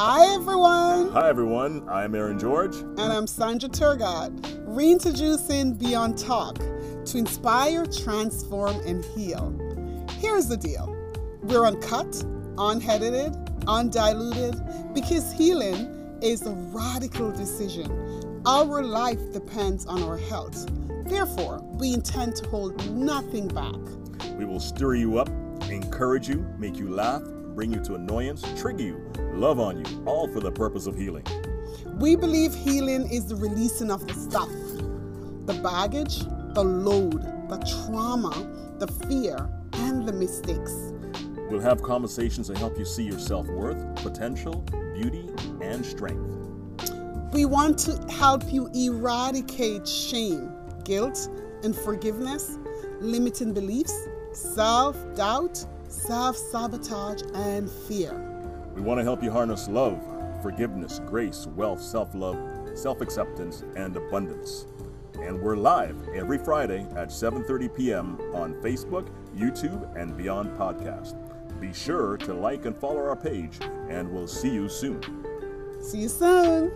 Hi, everyone. Hi, everyone. I'm Aaron George. And I'm Sandra Turgott, reintroducing Beyond Talk to inspire, transform, and heal. Here's the deal we're uncut, unedited, undiluted, because healing is a radical decision. Our life depends on our health. Therefore, we intend to hold nothing back. We will stir you up, encourage you, make you laugh, bring you to annoyance, trigger you, love on you, all for the purpose of healing. We believe healing is the releasing of the stuff, the baggage, the load, the trauma, the fear, and the mistakes. We'll have conversations to help you see your self worth, potential, beauty, and strength. We want to help you eradicate shame, guilt, and forgiveness, limiting beliefs, self doubt, self sabotage, and fear. We want to help you harness love, forgiveness, grace, wealth, self love, self acceptance, and abundance. And we're live every Friday at 7:30 p.m. on Facebook, YouTube, and Beyond Podcast. Be sure to like and follow our page, and we'll see you soon. See you soon.